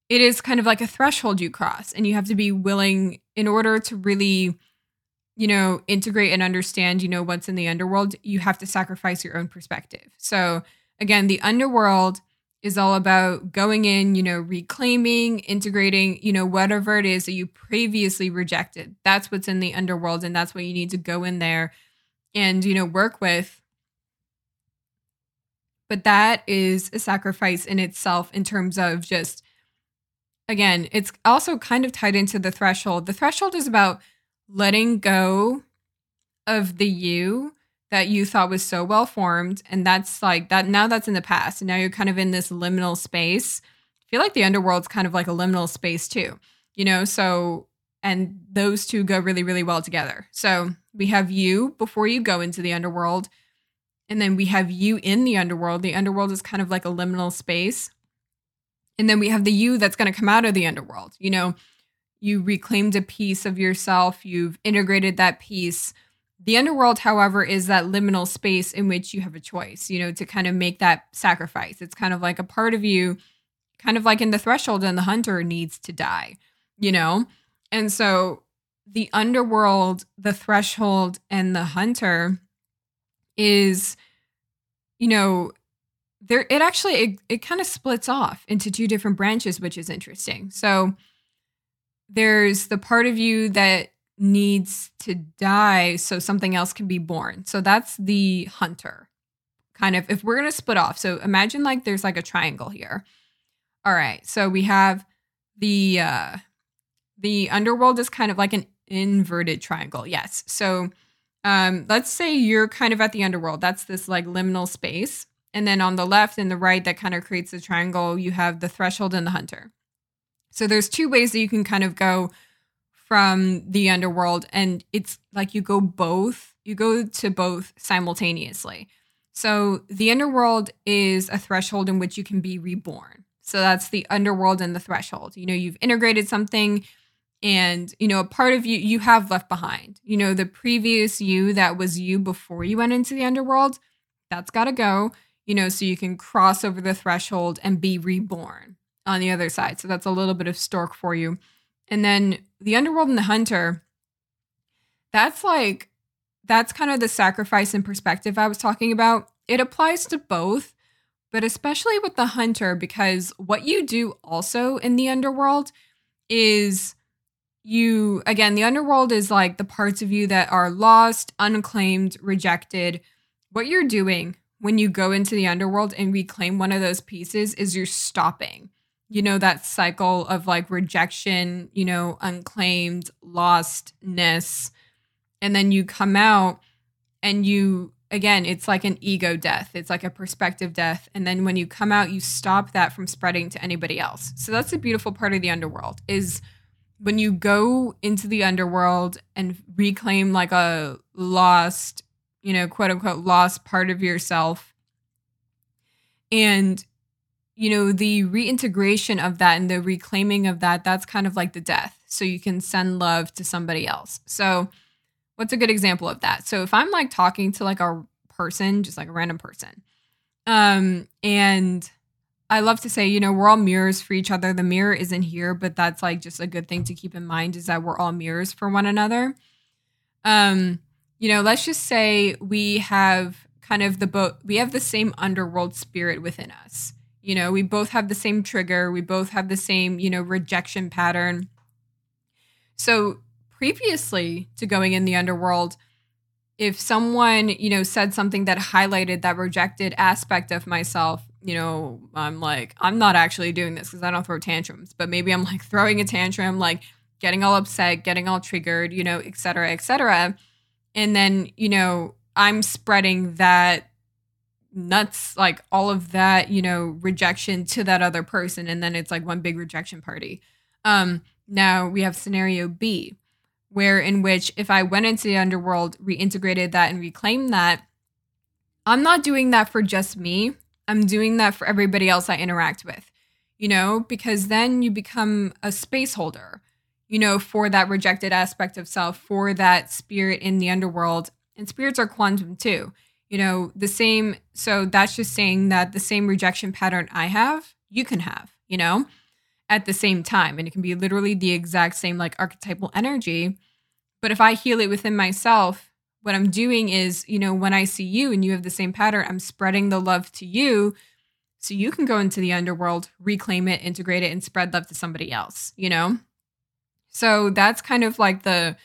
it is kind of like a threshold you cross and you have to be willing in order to really you know integrate and understand you know what's in the underworld you have to sacrifice your own perspective so again the underworld is all about going in, you know, reclaiming, integrating, you know, whatever it is that you previously rejected. That's what's in the underworld. And that's what you need to go in there and, you know, work with. But that is a sacrifice in itself in terms of just, again, it's also kind of tied into the threshold. The threshold is about letting go of the you that you thought was so well formed and that's like that now that's in the past. And now you're kind of in this liminal space. I feel like the underworld's kind of like a liminal space too you know? So and those two go really really well together. So we have you before you go into the underworld and then we have you in the underworld. The underworld is kind of like a liminal space. And then we have the you that's going to come out of the underworld. You know you reclaimed a piece of yourself. You've integrated that piece. The underworld, however, is that liminal space in which you have a choice, you know, to kind of make that sacrifice. It's kind of like a part of you, kind of like in the threshold, and the hunter needs to die, you know? And so the underworld, the threshold, and the hunter is, you know, there it actually it, it kind of splits off into two different branches, which is interesting. So there's the part of you that needs to die so something else can be born. So that's the hunter. Kind of if we're going to split off. So imagine like there's like a triangle here. All right. So we have the uh the underworld is kind of like an inverted triangle. Yes. So um let's say you're kind of at the underworld. That's this like liminal space. And then on the left and the right that kind of creates a triangle, you have the threshold and the hunter. So there's two ways that you can kind of go from the underworld and it's like you go both you go to both simultaneously so the underworld is a threshold in which you can be reborn so that's the underworld and the threshold you know you've integrated something and you know a part of you you have left behind. You know the previous you that was you before you went into the underworld that's got to go you know so you can cross over the threshold and be reborn on the other side. So that's a little bit of stork for you. And then the underworld and the hunter, that's like, that's kind of the sacrifice and perspective I was talking about. It applies to both, but especially with the hunter, because what you do also in the underworld is you again, the underworld is like the parts of you that are lost, unclaimed, rejected. What you're doing when you go into the underworld and reclaim one of those pieces is you're stopping. You know that cycle of like rejection you know unclaimed lostness and then you come out and you again it's like an ego death. It's like a perspective death. And then when you come out you stop that from spreading to anybody else. So that's a beautiful part of the underworld is when you go into the underworld and reclaim like a lost you know quote unquote lost part of yourself and you know the reintegration of that and the reclaiming of that that's kind of like the death so you can send love to somebody else so what's a good example of that? So if I'm like talking to like a person, just like a random person, um, and I love to say, you know, we're all mirrors for each other. The mirror isn't here, but that's like just a good thing to keep in mind is that we're all mirrors for one another. Um, you know, let's just say we have kind of the boat, we have the same underworld spirit within us. You know, we both have the same trigger, we both have the same, you know, rejection pattern. So previously to going in the underworld, if someone, you know, said something that highlighted that rejected aspect of myself, you know, I'm like, I'm not actually doing this because I don't throw tantrums, but maybe I'm like throwing a tantrum, like getting all upset, getting all triggered, you know, et cetera, et cetera. And then, you know, I'm spreading that nuts, like all of that, you know, rejection to that other person. And then it's like one big rejection party. Um, now we have scenario B where in which if I went into the underworld, reintegrated that and reclaimed that, I'm not doing that for just me. I'm doing that for everybody else I interact with, you know, because then you become a space holder, you know, for that rejected aspect of self, for that spirit in the underworld. And spirits are quantum too, you know, the same. So that's just saying that the same rejection pattern I have, you can have, you know, at the same time. And it can be literally the exact same like archetypal energy but if I heal it within myself, what I'm doing is, you know, when I see you and you have the same pattern, I'm spreading the love to you so you can go into the underworld, reclaim it, integrate it, and spread love to somebody else, you know? So that's kind of like the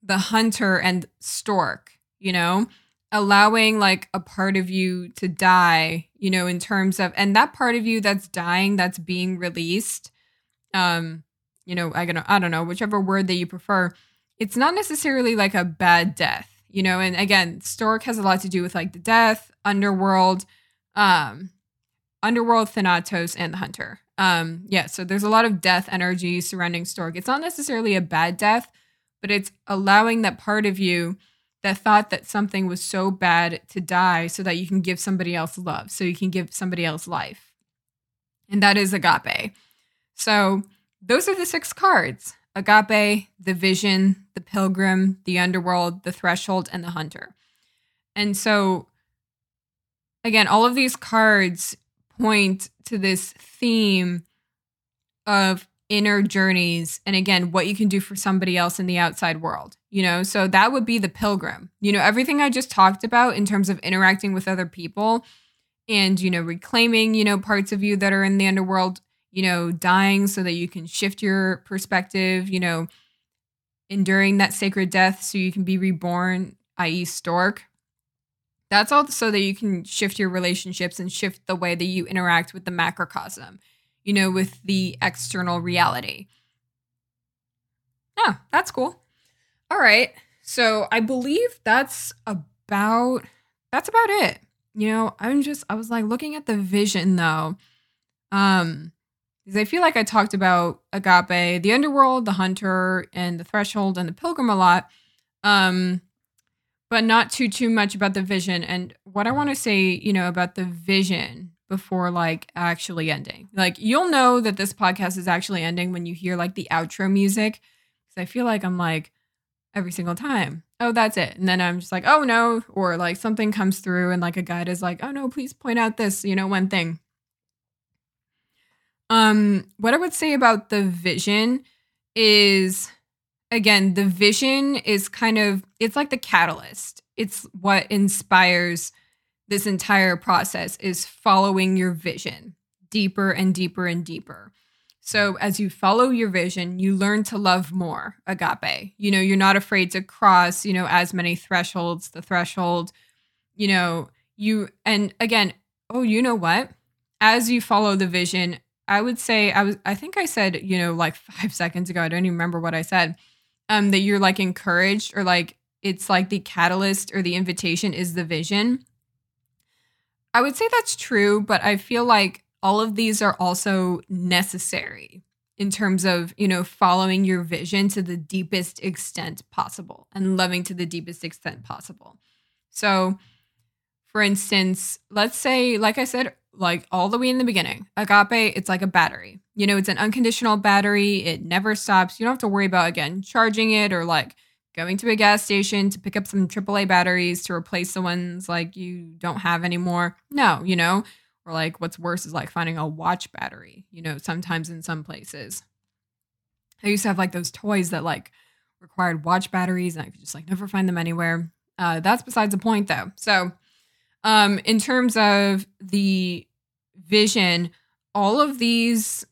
the hunter and stork, you know, allowing like a part of you to die, you know, in terms of and that part of you that's dying, that's being released, um, you know, I don't I don't know, whichever word that you prefer it's not necessarily like a bad death, you know. And again, Stork has a lot to do with like the death, underworld, um, underworld, Thanatos, and the Hunter. Um, yeah, so there's a lot of death energy surrounding Stork. It's not necessarily a bad death, but it's allowing that part of you that thought that something was so bad to die so that you can give somebody else love, so you can give somebody else life. And that is agape. So those are the six cards agape, the vision, the pilgrim, the underworld, the threshold, and the hunter. And so, again, all of these cards point to this theme of inner journeys and again what you can do for somebody else in the outside world you know so that would be the pilgrim you know everything i just talked about in terms of interacting with other people and you know reclaiming you know parts of you that are in the underworld you know, dying so that you can shift your perspective, you know, enduring that sacred death so you can be reborn, i.e., stork. That's all so that you can shift your relationships and shift the way that you interact with the macrocosm, you know, with the external reality. Yeah, that's cool. All right. So I believe that's about that's about it. You know, I'm just I was like looking at the vision though. Um because I feel like I talked about Agape, the underworld, the hunter, and the threshold and the pilgrim a lot. Um, but not too too much about the vision. And what I want to say, you know, about the vision before like actually ending. Like you'll know that this podcast is actually ending when you hear like the outro music. Cause I feel like I'm like every single time, oh, that's it. And then I'm just like, oh no, or like something comes through and like a guide is like, oh no, please point out this, you know, one thing. Um, what I would say about the vision is again, the vision is kind of it's like the catalyst. It's what inspires this entire process is following your vision deeper and deeper and deeper. So as you follow your vision, you learn to love more agape. You know, you're not afraid to cross, you know, as many thresholds, the threshold, you know, you and again, oh, you know what? As you follow the vision, I would say I was I think I said, you know, like <laughs> 5 seconds ago, I don't even remember what I said. Um that you're like encouraged or like it's like the catalyst or the invitation is the vision. I would say that's true, but I feel like all of these are also necessary in terms of, you know, following your vision to the deepest extent possible and loving to the deepest extent possible. So, for instance, let's say, like I said, like all the way in the beginning, agape, it's like a battery. You know, it's an unconditional battery. It never stops. You don't have to worry about, again, charging it or like going to a gas station to pick up some AAA batteries to replace the ones like you don't have anymore. No, you know, or like what's worse is like finding a watch battery, you know, sometimes in some places. I used to have like those toys that like required watch batteries and I could just like never find them anywhere. Uh, that's besides the point though. So, um, in terms of the vision, all of these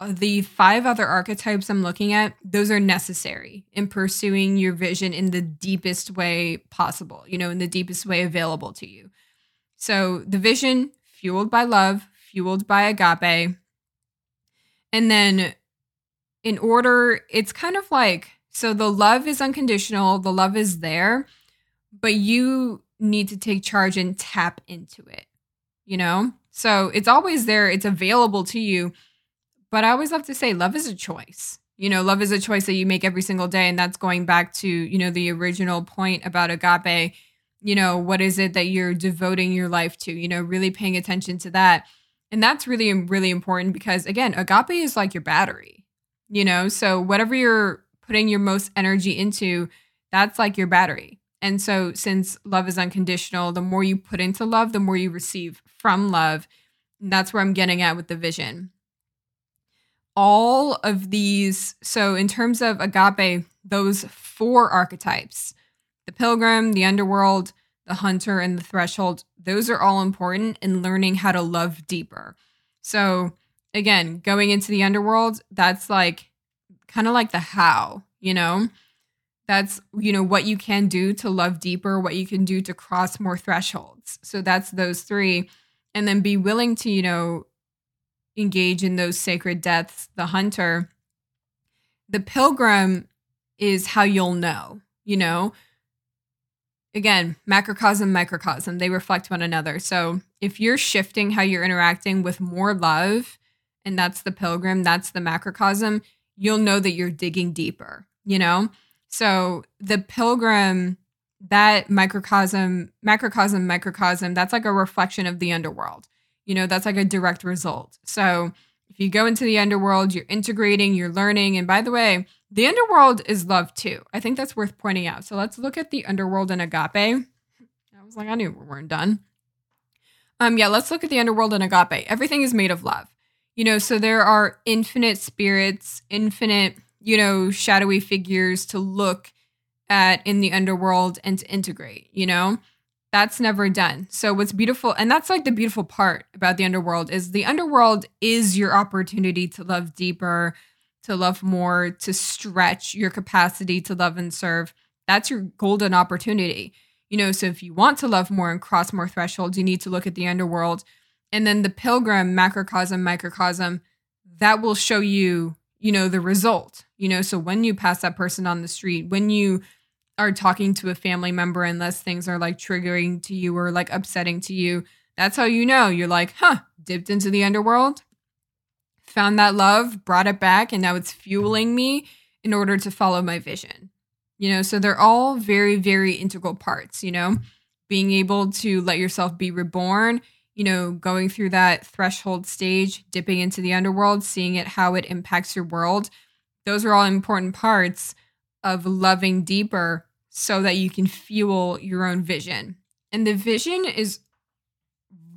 uh, the five other archetypes I'm looking at, those are necessary in pursuing your vision in the deepest way possible, you know, in the deepest way available to you. So the vision fueled by love, fueled by agape. And then in order, it's kind of like so the love is unconditional, the love is there, but you need to take charge and tap into it, you know? So it's always there, it's available to you but I always love to say love is a choice. You know, love is a choice that you make every single day. And that's going back to, you know, the original point about agape. You know, what is it that you're devoting your life to? You know, really paying attention to that. And that's really, really important because, again, agape is like your battery, you know? So whatever you're putting your most energy into, that's like your battery. And so, since love is unconditional, the more you put into love, the more you receive from love. And that's where I'm getting at with the vision all of these, so in terms of agape, those four archetypes the pilgrim, the underworld, the hunter, and the threshold those are all important in learning how to love deeper. So, again, going into the underworld, that's like kind of like the how, you know? That's, you know, what you can do to love deeper, what you can do to cross more thresholds. So, that's those three. And then be willing to, you know, engage in those sacred deaths, the hunter, the pilgrim is how you'll know, you know? Again, macrocosm, microcosm, they reflect one another. So if you're shifting how you're interacting with more love, and that's the pilgrim, that's the macrocosm, you'll know that you're digging deeper, you know? So the pilgrim, that microcosm, macrocosm, microcosm, that's like a reflection of the underworld. You know, that's like a direct result. So if you go into the underworld, you're integrating, you're learning. And by the way, the underworld is love too. I think that's worth pointing out. So let's look at the underworld and agape. I was like, I knew we weren't done. Um, yeah, let's look at the underworld and agape. Everything is made of love. You know, so there are infinite spirits, infinite, you know, shadowy figures to look at in the underworld and to integrate, you know? that's never done. So what's beautiful and that's like the beautiful part about the underworld is the underworld is your opportunity to love deeper, to love more, to stretch your capacity to love and serve. That's your golden opportunity. You know, so if you want to love more and cross more thresholds, you need to look at the underworld. And then the pilgrim, macrocosm, microcosm, that will show you, you know, the result. You know, so when you pass that person on the street, when you are talking to a family member unless things are like triggering to you or like upsetting to you. That's how you know you're like, huh, dipped into the underworld, found that love, brought it back, and now it's fueling me in order to follow my vision. You know, so they're all very, very integral parts, you know, being able to let yourself be reborn, you know, going through that threshold stage, dipping into the underworld, seeing it, how it impacts your world. Those are all important parts of loving deeper so that you can fuel your own vision. And the vision is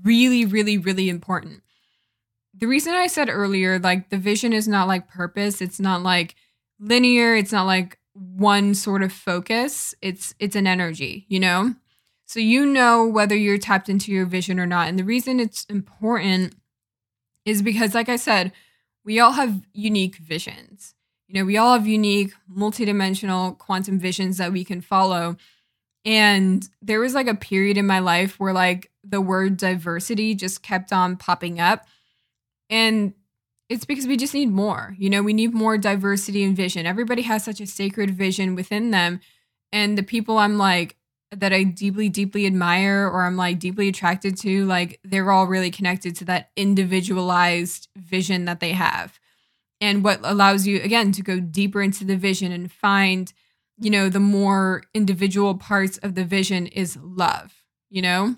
really, really, really important. The reason I said earlier, like the vision is not like purpose, it's not like linear, it's not like one sort of focus. It's it's an energy, you know? So you know whether you're tapped into your vision or not. And the reason it's important is because like I said, we all have unique visions. You know, we all have unique, multidimensional quantum visions that we can follow. And there was like a period in my life where like the word diversity just kept on popping up. And it's because we just need more. You know, we need more diversity and vision. Everybody has such a sacred vision within them. And the people I'm like, that I deeply, deeply admire or I'm like deeply attracted to, like they're all really connected to that individualized vision that they have. And what allows you, again, to go deeper into the vision and find, you know, the more individual parts of the vision is love, you know?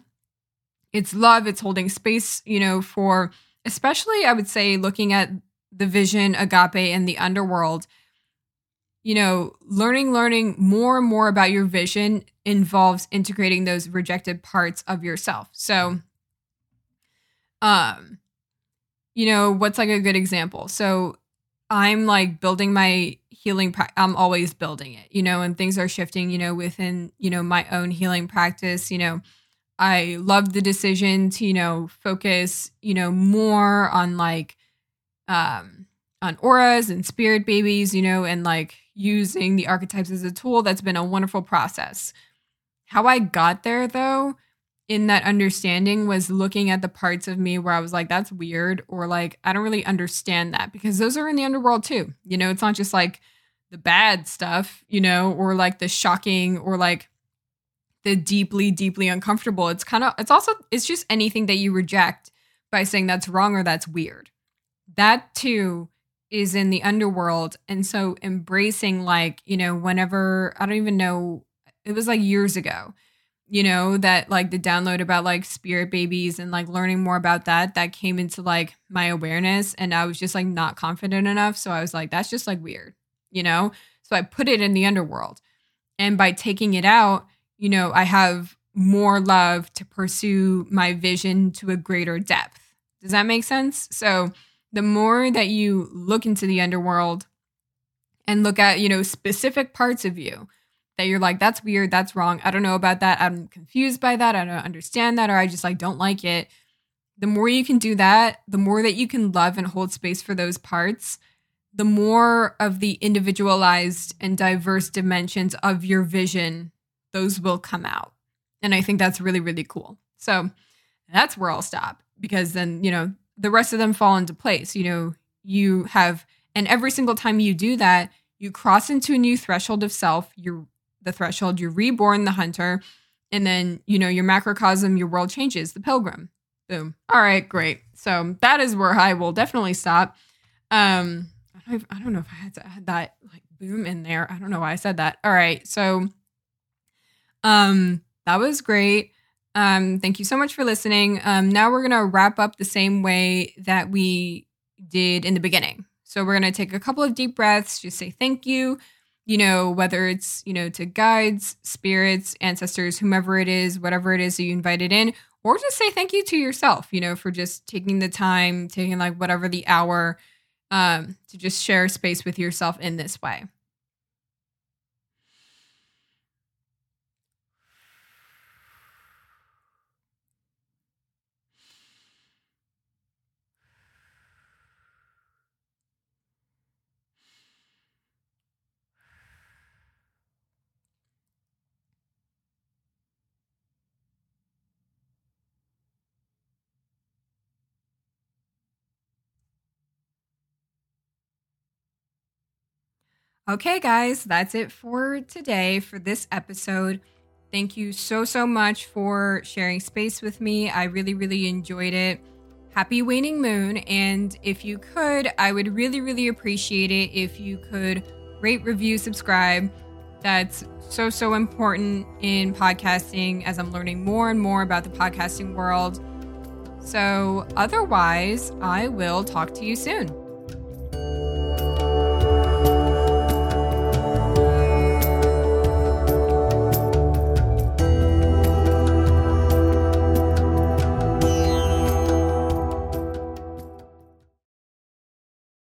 It's love, it's holding space, you know, for especially, I would say, looking at the vision, agape, and the underworld you know, learning, learning more and more about your vision involves integrating those rejected parts of yourself. So, um, you know, what's like a good example? So, I'm like building my healing pra- I'm always building it, you know, and things are shifting, you know, within, you know, my own healing practice, you know. I love the decision to, you know, focus, you know, more on like um on auras and spirit babies, you know, and like using the archetypes as a tool. That's been a wonderful process. How I got there, though, in that understanding was looking at the parts of me where I was like, that's weird, or like, I don't really understand that because those are in the underworld too. You know, it's not just like the bad stuff, you know, or like the shocking or like the deeply, deeply uncomfortable. It's kind of, it's also, it's just anything that you reject by saying that's wrong or that's weird. That too is in the underworld. And so embracing, like, you know, whenever I don't even know, it was like years ago, you know, that like the download about like spirit babies and like learning more about that, that came into like my awareness. And I was just like not confident enough. So I was like, that's just like weird, you know? So I put it in the underworld. And by taking it out, you know, I have more love to pursue my vision to a greater depth. Does that make sense? So, the more that you look into the underworld and look at, you know, specific parts of you that you're like, that's weird, that's wrong, I don't know about that, I'm confused by that, I don't understand that, or I just like don't like it. The more you can do that, the more that you can love and hold space for those parts, the more of the individualized and diverse dimensions of your vision, those will come out. And I think that's really, really cool. So that's where I'll stop because then, you know, the rest of them fall into place. You know, you have, and every single time you do that, you cross into a new threshold of self. You're the threshold, you're reborn, the hunter, and then, you know, your macrocosm, your world changes, the pilgrim. Boom. All right, great. So that is where I will definitely stop. Um, I don't, I don't know if I had to add that like boom in there. I don't know why I said that. All right. So, um, that was great. Um, thank you so much for listening. Um, now we're to wrap up the same way that we did in the beginning. So we're to take a couple of deep breaths, just say thank you, you know, whether it's, you know, to guides, spirits, ancestors, whomever it is, whatever it is that you invited in, or just say thank you to yourself, you know, for just taking the time, taking like whatever the hour um, to just share space with yourself in this way. Okay, guys, that's it for today for this episode. Thank you so, so much for sharing space with me. I really, really enjoyed it. Happy waning moon. And if you could, I would really, really appreciate it if you could rate, review, subscribe. That's so, so important in podcasting as I'm learning more and more about the podcasting world. So, otherwise, I will talk to you soon.